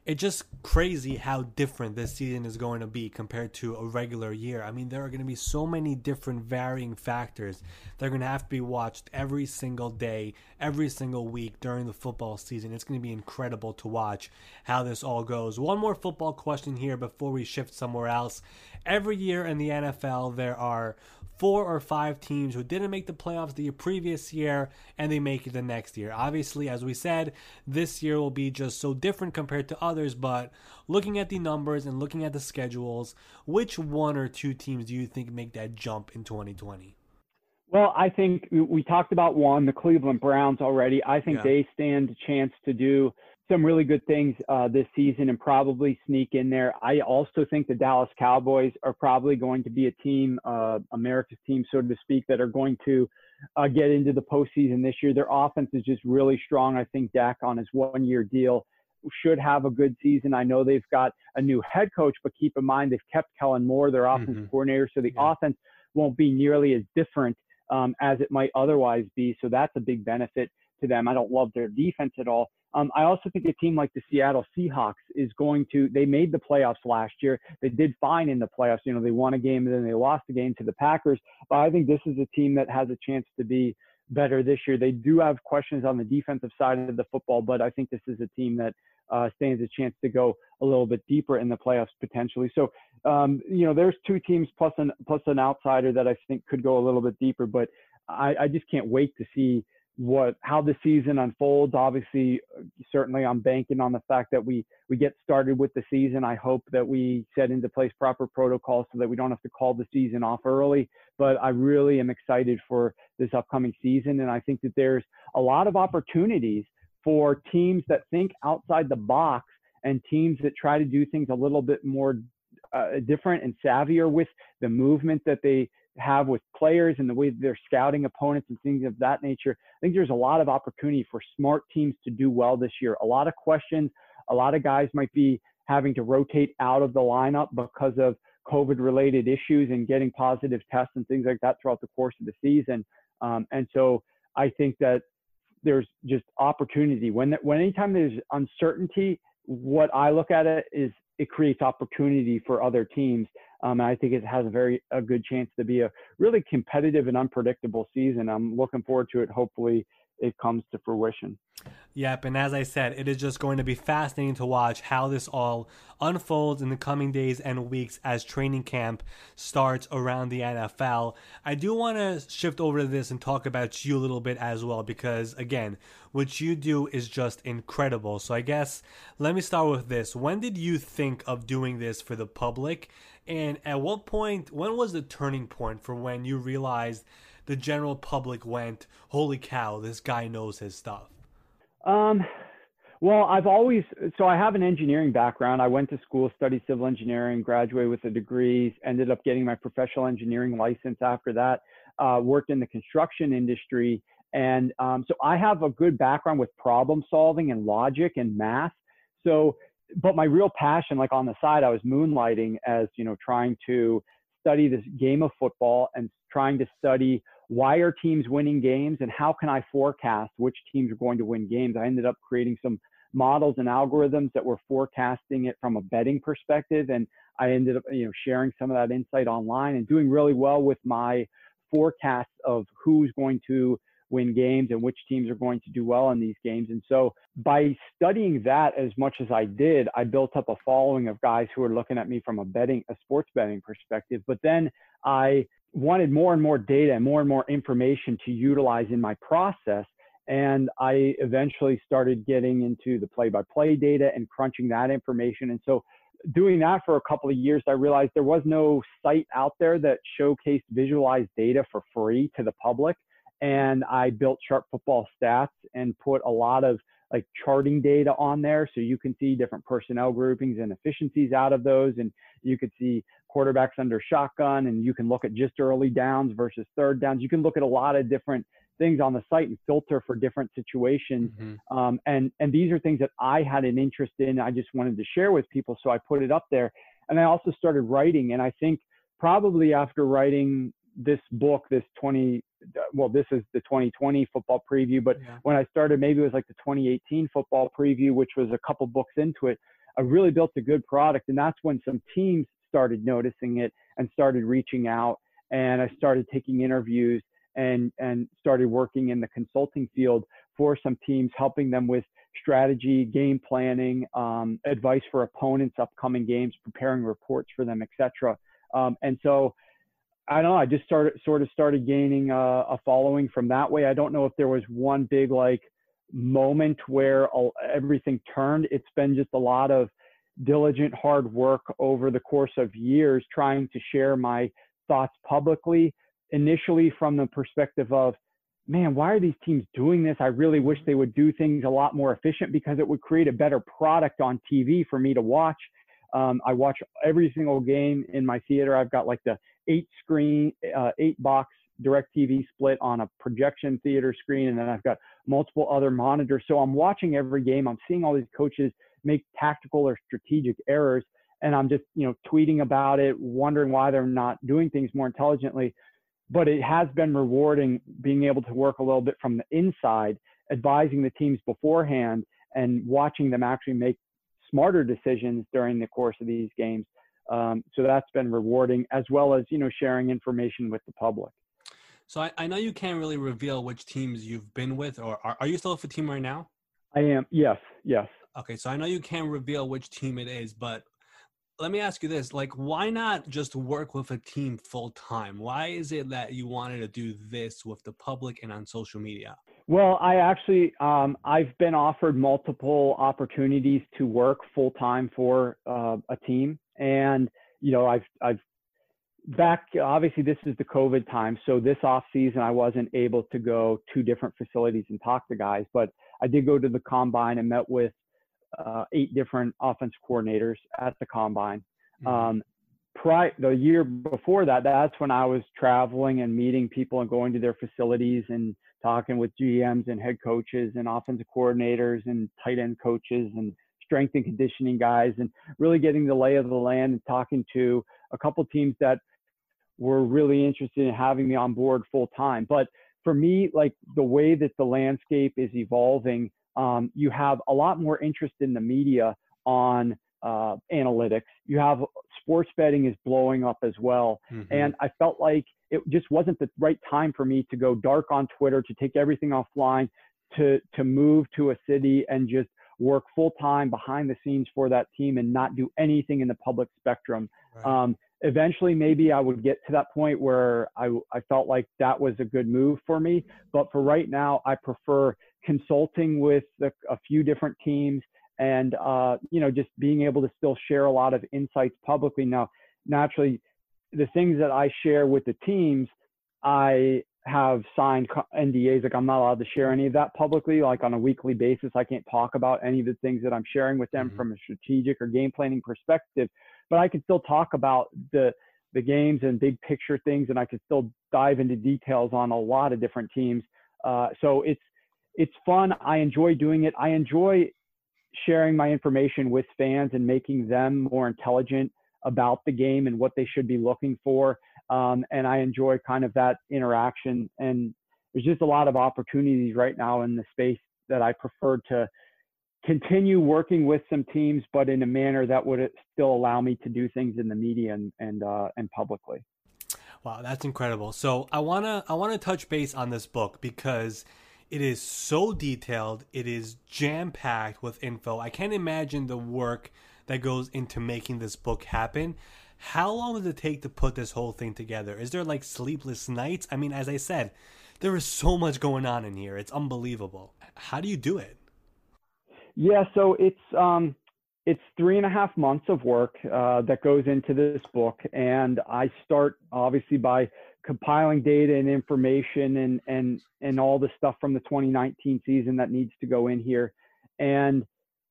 D: it's just crazy how different this season is going to be compared to a regular year. I mean, there are going to be so many different varying factors that are going to have to be watched every single day, every single week during the football season. It's going to be incredible to watch how this all goes. One more football question here before we shift somewhere else. Every year in the NFL, there are four or five teams who didn't make the playoffs the previous year and they make it the next year. Obviously, as we said, this year will be just so different compared to others, but looking at the numbers and looking at the schedules, which one or two teams do you think make that jump in 2020?
A: Well, I think we talked about one, the Cleveland Browns already. I think yeah. they stand a chance to do some really good things uh, this season and probably sneak in there. I also think the Dallas Cowboys are probably going to be a team, uh, America's team, so to speak, that are going to uh, get into the postseason this year. Their offense is just really strong. I think Dak on his one-year deal should have a good season. I know they've got a new head coach, but keep in mind they've kept Kellen Moore, their offensive mm-hmm. coordinator, so the yeah. offense won't be nearly as different um, as it might otherwise be. So that's a big benefit to them. I don't love their defense at all. Um, I also think a team like the Seattle Seahawks is going to, they made the playoffs last year. They did fine in the playoffs. You know, they won a game and then they lost a game to the Packers. But I think this is a team that has a chance to be better this year. They do have questions on the defensive side of the football, but I think this is a team that uh, stands a chance to go a little bit deeper in the playoffs potentially. So, um, you know, there's two teams plus an plus an outsider that I think could go a little bit deeper. But I, I just can't wait to see what how the season unfolds. Obviously, certainly I'm banking on the fact that we we get started with the season. I hope that we set into place proper protocols so that we don't have to call the season off early. But I really am excited for this upcoming season, and I think that there's a lot of opportunities for teams that think outside the box and teams that try to do things a little bit more uh, different and savvier with the movement that they have with players and the way they're scouting opponents and things of that nature. I think there's a lot of opportunity for smart teams to do well this year. A lot of questions. A lot of guys might be having to rotate out of the lineup because of COVID related issues and getting positive tests and things like that throughout the course of the season. Um, and so I think that there's just opportunity when when anytime there's uncertainty, what I look at it is it creates opportunity for other teams. Um, and I think it has a very a good chance to be a really competitive and unpredictable season. I'm looking forward to it. Hopefully, it comes to fruition.
D: Yep, and as I said, it is just going to be fascinating to watch how this all unfolds in the coming days and weeks as training camp starts around the NFL. I do want to shift over to this and talk about you a little bit as well because again, what you do is just incredible. So I guess let me start with this. When did you think of doing this for the public? And at what point, when was the turning point for when you realized the general public went, holy cow, this guy knows his stuff?
A: Um, well, I've always, so I have an engineering background. I went to school, studied civil engineering, graduated with a degree, ended up getting my professional engineering license after that, uh, worked in the construction industry. And um, so I have a good background with problem solving and logic and math. So, but my real passion, like on the side, I was moonlighting as, you know, trying to study this game of football and trying to study why are teams winning games and how can I forecast which teams are going to win games. I ended up creating some models and algorithms that were forecasting it from a betting perspective and I ended up you know sharing some of that insight online and doing really well with my forecasts of who's going to win games and which teams are going to do well in these games. And so by studying that as much as I did, I built up a following of guys who are looking at me from a betting, a sports betting perspective. But then I wanted more and more data and more and more information to utilize in my process. And I eventually started getting into the play by play data and crunching that information. And so doing that for a couple of years, I realized there was no site out there that showcased visualized data for free to the public. And I built Sharp Football Stats and put a lot of like charting data on there so you can see different personnel groupings and efficiencies out of those and you could see quarterbacks under shotgun and you can look at just early downs versus third downs you can look at a lot of different things on the site and filter for different situations mm-hmm. um, and and these are things that i had an interest in i just wanted to share with people so i put it up there and i also started writing and i think probably after writing this book this 20 well, this is the 2020 football preview, but yeah. when I started, maybe it was like the 2018 football preview, which was a couple books into it. I really built a good product, and that's when some teams started noticing it and started reaching out, and I started taking interviews and and started working in the consulting field for some teams, helping them with strategy, game planning, um, advice for opponents, upcoming games, preparing reports for them, etc. Um, and so I don't know. I just started sort of started gaining a, a, following from that way. I don't know if there was one big like moment where everything turned. It's been just a lot of diligent hard work over the course of years trying to share my thoughts publicly. Initially, from the perspective of, man, why are these teams doing this? I really wish they would do things a lot more efficient because it would create a better product on TV for me to watch. Um, I watch every single game in my theater. I've got like the eight screen, uh, eight box DirecTV split on a projection theater screen, and then I've got multiple other monitors. So I'm watching every game. I'm seeing all these coaches make tactical or strategic errors, and I'm just you know tweeting about it, wondering why they're not doing things more intelligently. But it has been rewarding being able to work a little bit from the inside, advising the teams beforehand and watching them actually make smarter decisions during the course of these games um, so that's been rewarding, as well as you know sharing information with the public.
D: So I, I know you can't really reveal which teams you've been with, or are, are you still with a team right now?
A: I am. Yes. Yes.
D: Okay, so I know you can't reveal which team it is, but let me ask you this: like, why not just work with a team full time? Why is it that you wanted to do this with the public and on social media?
A: Well, I actually um, I've been offered multiple opportunities to work full time for uh, a team, and you know I've I've back obviously this is the COVID time, so this off season I wasn't able to go to different facilities and talk to guys, but I did go to the combine and met with uh, eight different offense coordinators at the combine. Mm-hmm. Um, pri- the year before that, that's when I was traveling and meeting people and going to their facilities and talking with GMs and head coaches and offensive coordinators and tight end coaches and strength and conditioning guys and really getting the lay of the land and talking to a couple teams that were really interested in having me on board full time. But for me, like the way that the landscape is evolving, um, you have a lot more interest in the media on uh, analytics. You have sports betting is blowing up as well. Mm-hmm. And I felt like it just wasn't the right time for me to go dark on Twitter, to take everything offline, to to move to a city and just work full time behind the scenes for that team and not do anything in the public spectrum. Right. Um, eventually, maybe I would get to that point where I, I felt like that was a good move for me. But for right now, I prefer consulting with a, a few different teams and uh, you know just being able to still share a lot of insights publicly. Now, naturally, the things that I share with the teams, I have signed NDAs. Like I'm not allowed to share any of that publicly. Like on a weekly basis, I can't talk about any of the things that I'm sharing with them mm-hmm. from a strategic or game planning perspective. But I can still talk about the the games and big picture things, and I can still dive into details on a lot of different teams. Uh, so it's it's fun. I enjoy doing it. I enjoy sharing my information with fans and making them more intelligent about the game and what they should be looking for. Um, and I enjoy kind of that interaction. And there's just a lot of opportunities right now in the space that I prefer to continue working with some teams, but in a manner that would still allow me to do things in the media and and, uh, and publicly.
D: Wow, that's incredible. So I wanna I wanna touch base on this book because it is so detailed. It is jam packed with info. I can't imagine the work that goes into making this book happen. How long does it take to put this whole thing together? Is there like sleepless nights? I mean, as I said, there is so much going on in here. It's unbelievable. How do you do it?
A: Yeah, so it's um, it's three and a half months of work uh, that goes into this book, and I start obviously by compiling data and information and and and all the stuff from the 2019 season that needs to go in here. And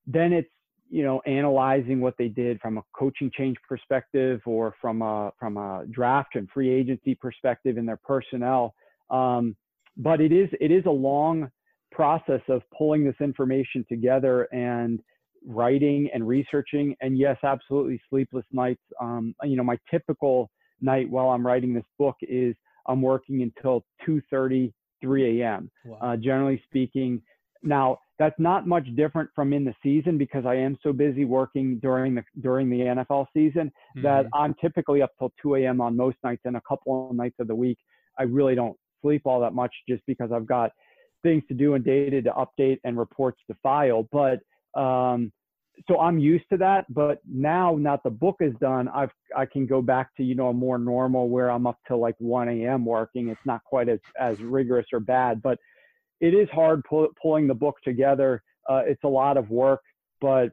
A: then it's you know analyzing what they did from a coaching change perspective or from a from a draft and free agency perspective in their personnel. Um, but it is it is a long process of pulling this information together and writing and researching and yes absolutely sleepless nights. Um, you know my typical night while I'm writing this book is I'm working until 2:30, 3 a.m. Wow. Uh, generally speaking, now that's not much different from in the season because I am so busy working during the during the NFL season mm-hmm. that I'm typically up till 2 a.m. on most nights and a couple of nights of the week. I really don't sleep all that much just because I've got things to do and data to update and reports to file. But um, so I'm used to that, but now not the book is done, I've I can go back to you know a more normal where I'm up till like 1 a.m. working. It's not quite as as rigorous or bad, but it is hard pull, pulling the book together. Uh, it's a lot of work, but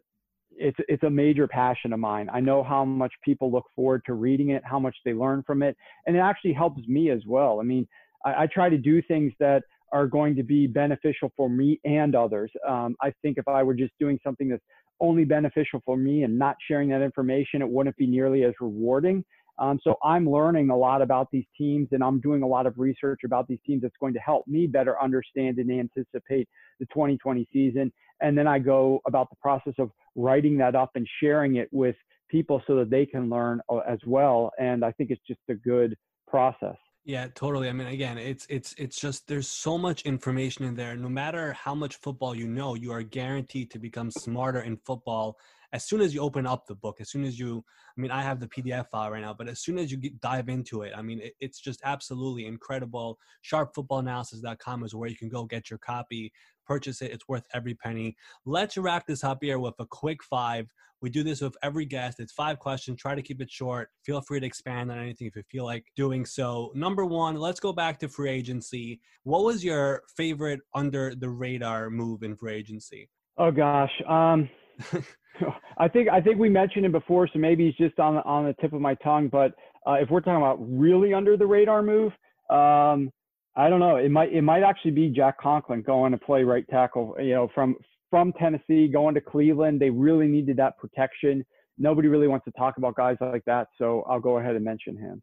A: it's it's a major passion of mine. I know how much people look forward to reading it, how much they learn from it, and it actually helps me as well. I mean, I, I try to do things that are going to be beneficial for me and others. Um, I think if I were just doing something that's only beneficial for me and not sharing that information, it wouldn't be nearly as rewarding. Um, so I'm learning a lot about these teams and I'm doing a lot of research about these teams that's going to help me better understand and anticipate the 2020 season. And then I go about the process of writing that up and sharing it with people so that they can learn uh, as well. And I think it's just a good process.
D: Yeah, totally. I mean, again, it's it's it's just there's so much information in there. No matter how much football you know, you are guaranteed to become smarter in football as soon as you open up the book. As soon as you, I mean, I have the PDF file right now, but as soon as you get, dive into it, I mean, it, it's just absolutely incredible. SharpFootballAnalysis.com is where you can go get your copy Purchase it. It's worth every penny. Let's wrap this up here with a quick five. We do this with every guest. It's five questions. Try to keep it short. Feel free to expand on anything if you feel like doing so. Number one, let's go back to free agency. What was your favorite under the radar move in free agency?
A: Oh gosh. Um, *laughs* I think I think we mentioned it before, so maybe it's just on the, on the tip of my tongue. But uh, if we're talking about really under the radar move, um, I don't know. It might it might actually be Jack Conklin going to play right tackle. You know, from from Tennessee going to Cleveland, they really needed that protection. Nobody really wants to talk about guys like that, so I'll go ahead and mention him.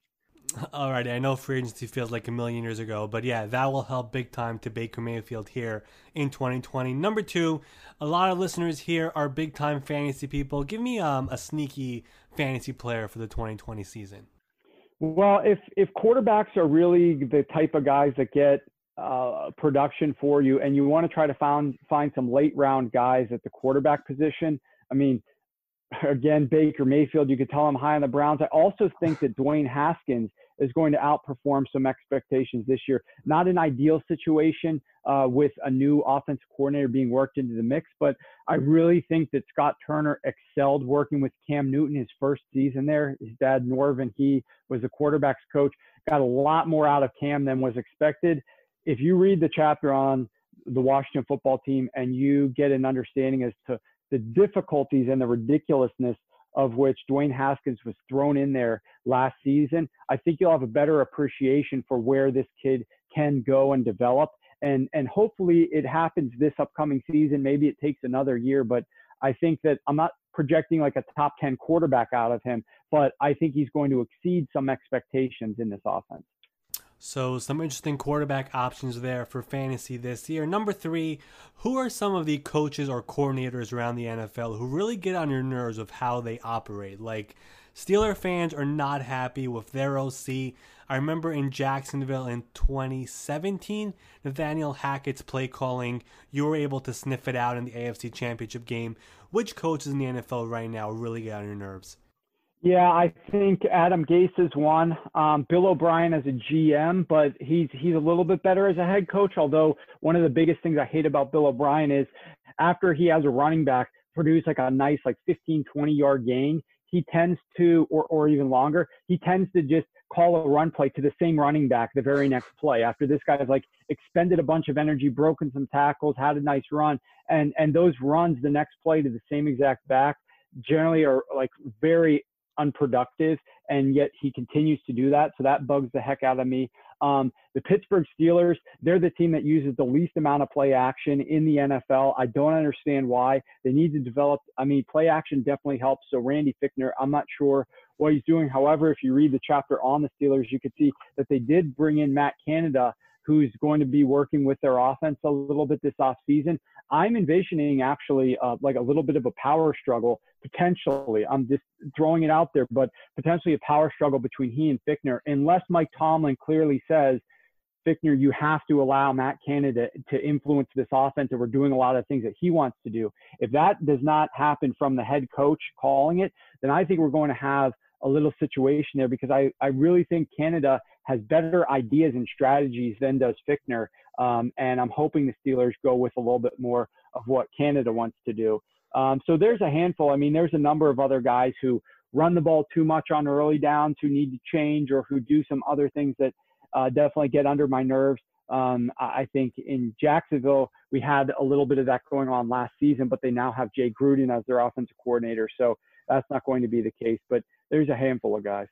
A: *laughs*
D: Alrighty, I know free agency feels like a million years ago, but yeah, that will help big time to Baker Mayfield here in 2020. Number two, a lot of listeners here are big time fantasy people. Give me um, a sneaky fantasy player for the 2020 season.
A: Well, if if quarterbacks are really the type of guys that get uh, production for you, and you want to try to find find some late round guys at the quarterback position, I mean, again, Baker Mayfield, you could tell I'm high on the Browns. I also think that Dwayne Haskins is going to outperform some expectations this year. Not an ideal situation uh, with a new offensive coordinator being worked into the mix, but I really think that Scott Turner excelled working with Cam Newton his first season there. His dad, Norvin, he was the quarterback's coach, got a lot more out of Cam than was expected. If you read the chapter on the Washington football team and you get an understanding as to the difficulties and the ridiculousness of which Dwayne Haskins was thrown in there last season, I think you'll have a better appreciation for where this kid can go and develop. And and hopefully it happens this upcoming season. Maybe it takes another year, but I think that I'm not projecting like a top 10 quarterback out of him, but I think he's going to exceed some expectations in this offense.
D: So, some interesting quarterback options there for fantasy this year. Number three, who are some of the coaches or coordinators around the NFL who really get on your nerves of how they operate? Like, Steeler fans are not happy with their OC. I remember in Jacksonville in 2017, Nathaniel Hackett's play calling, you were able to sniff it out in the AFC Championship game. Which coaches in the NFL right now really get on your nerves?
A: Yeah, I think Adam Gase is one. Um, Bill O'Brien as a GM, but he's he's a little bit better as a head coach. Although one of the biggest things I hate about Bill O'Brien is after he has a running back produce like a nice like 15, 20 yard gain, he tends to, or or even longer, he tends to just call a run play to the same running back the very next play after this guy has like expended a bunch of energy, broken some tackles, had a nice run, and and those runs the next play to the same exact back generally are like very unproductive, and yet he continues to do that. So that bugs the heck out of me. Um, the Pittsburgh Steelers, they're the team that uses the least amount of play action in the NFL. I don't understand why. They need to develop, I mean, play action definitely helps. So Randy Fichtner, I'm not sure what he's doing. However, if you read the chapter on the Steelers, you could see that they did bring in Matt Canada, who's going to be working with their offense a little bit this off season. I'm envisioning actually uh, like a little bit of a power struggle potentially. I'm just throwing it out there, but potentially a power struggle between he and Fichtner, unless Mike Tomlin clearly says, Fichtner, you have to allow Matt Canada to influence this offense, and we're doing a lot of things that he wants to do. If that does not happen from the head coach calling it, then I think we're going to have a little situation there because I, I really think Canada has better ideas and strategies than does Fichtner. Um, and I'm hoping the Steelers go with a little bit more of what Canada wants to do. Um, so there's a handful. I mean, there's a number of other guys who run the ball too much on early downs, who need to change, or who do some other things that uh, definitely get under my nerves. Um, I think in Jacksonville, we had a little bit of that going on last season, but they now have Jay Gruden as their offensive coordinator. So that's not going to be the case. But there's a handful of guys.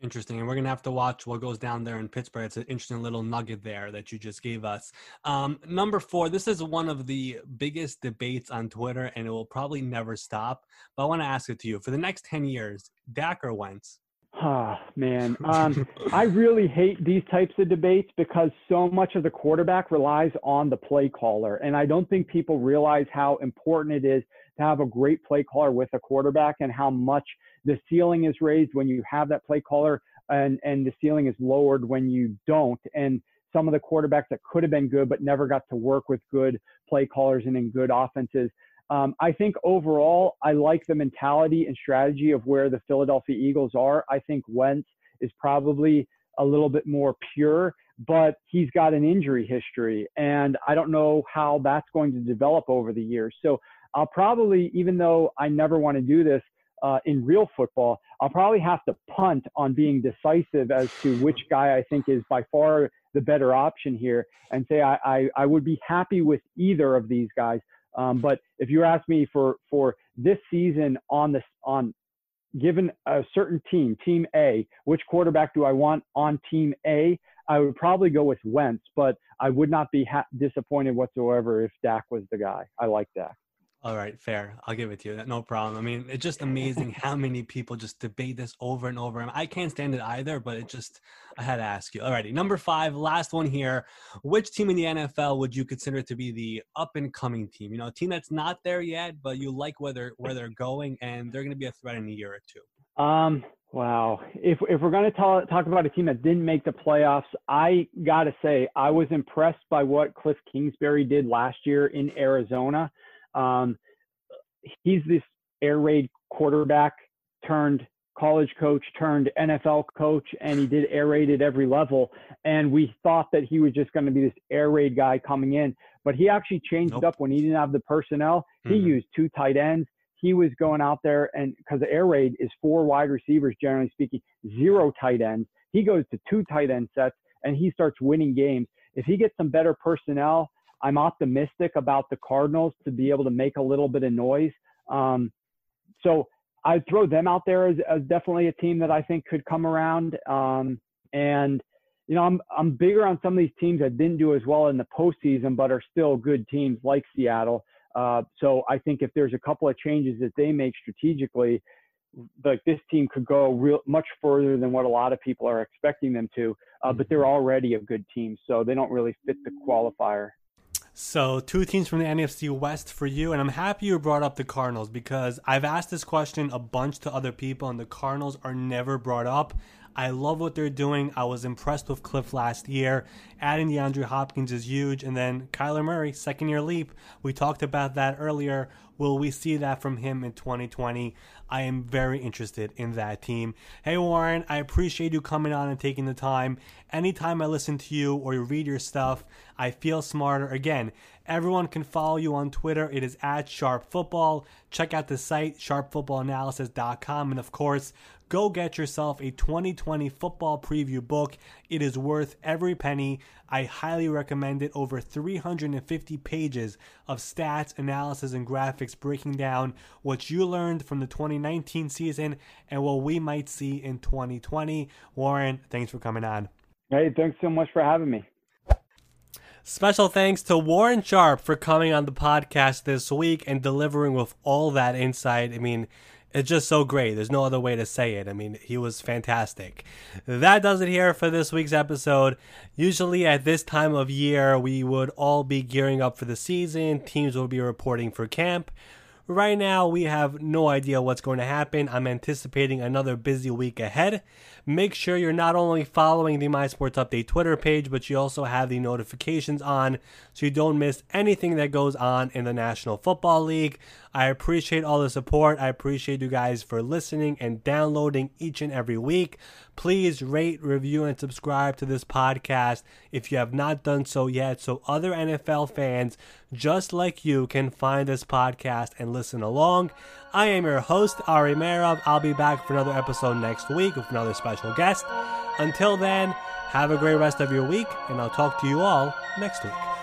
D: Interesting. And we're going to have to watch what goes down there in Pittsburgh. It's an interesting little nugget there that you just gave us. Um, number four, this is one of the biggest debates on Twitter, and it will probably never stop. But I want to ask it to you for the next 10 years, Dak or Wentz?
A: Ah, oh, man. *laughs* Um, I really hate these types of debates because so much of the quarterback relies on the play caller. And I don't think people realize how important it is to have a great play caller with a quarterback and how much the ceiling is raised when you have that play caller and, and the ceiling is lowered when you don't. And some of the quarterbacks that could have been good but never got to work with good play callers and in good offenses. Um, I think overall, I like the mentality and strategy of where the Philadelphia Eagles are. I think Wentz is probably a little bit more pure, but he's got an injury history, and I don't know how that's going to develop over the years. So I'll probably, even though I never want to do this uh, in real football, I'll probably have to punt on being decisive as to which guy I think is by far the better option here, and say I, I, I would be happy with either of these guys. Um, but if you ask me for for this season on this on given a certain team, Team A, which quarterback do I want on Team A? I would probably go with Wentz, but I would not be ha- disappointed whatsoever if Dak was the guy. I like Dak.
D: All right, fair. I'll give it to you. No problem. I mean, it's just *laughs* amazing how many people just debate this over and over. I can't stand it either, but it just, I had to ask you. All righty, number five, last one here. Which team in the NFL would you consider to be the up and coming team? You know, a team that's not there yet, but you like where they're, where they're going and they're going to be a threat in a year or two?
A: Um, Wow. If if we're going to talk talk about a team that didn't make the playoffs, I got to say I was impressed by what Cliff Kingsbury did last year in Arizona. Um, he's this air raid quarterback turned college coach turned NFL coach, and he did air raid at every level. And we thought that he was just going to be this air raid guy coming in, but he actually changed nope. up when he didn't have the personnel. He mm-hmm. used two tight ends. He was going out there, and because the air raid is four wide receivers, generally speaking, zero tight ends. He goes to two tight end sets, and he starts winning games. If he gets some better personnel, I'm optimistic about the Cardinals to be able to make a little bit of noise. Um, so I'd throw them out there as, as, definitely a team that I think could come around. Um, and you know, I'm I'm bigger on some of these teams that didn't do as well in the postseason, but are still good teams like Seattle. Uh, so I think if there's a couple of changes that they make strategically, like this team could go real much further than what a lot of people are expecting them to. Uh, but they're already a good team, so they don't really fit the qualifier.
D: So, two teams from the NFC West for you, and I'm happy you brought up the Cardinals because I've asked this question a bunch to other people, and the Cardinals are never brought up. I love what they're doing. I was impressed with Cliff last year. Adding DeAndre Hopkins is huge. And then Kyler Murray, second year leap. We talked about that earlier. Will we see that from him in 2020? I am very interested in that team. Hey, Warren, I appreciate you coming on and taking the time. Anytime I listen to you or you read your stuff, I feel smarter. Again, everyone can follow you on Twitter. It is at Sharp Football. Check out the site, sharpfootballanalysis.com. And of course, go get yourself a 2020 football preview book. It is worth every penny. I highly recommend it. Over 350 pages of stats, analysis, and graphics breaking down what you learned from the 2019 season and what we might see in 2020. Warren, thanks for coming on.
A: Hey, thanks so much for having me.
D: Special thanks to Warren Sharp for coming on the podcast this week and delivering with all that insight. I mean, it's just so great. There's no other way to say it. I mean, he was fantastic. That does it here for this week's episode. Usually at this time of year, we would all be gearing up for the season. Teams will be reporting for camp. Right now, we have no idea what's going to happen. I'm anticipating another busy week ahead. Make sure you're not only following the My Sports Update Twitter page, but you also have the notifications on so you don't miss anything that goes on in the National Football League. I appreciate all the support. I appreciate you guys for listening and downloading each and every week. Please rate, review, and subscribe to this podcast if you have not done so yet, so other NFL fans just like you can find this podcast and listen along. I am your host, Ari Meirov. I'll be back for another episode next week with another special guest. Until then, have a great rest of your week, and I'll talk to you all next week.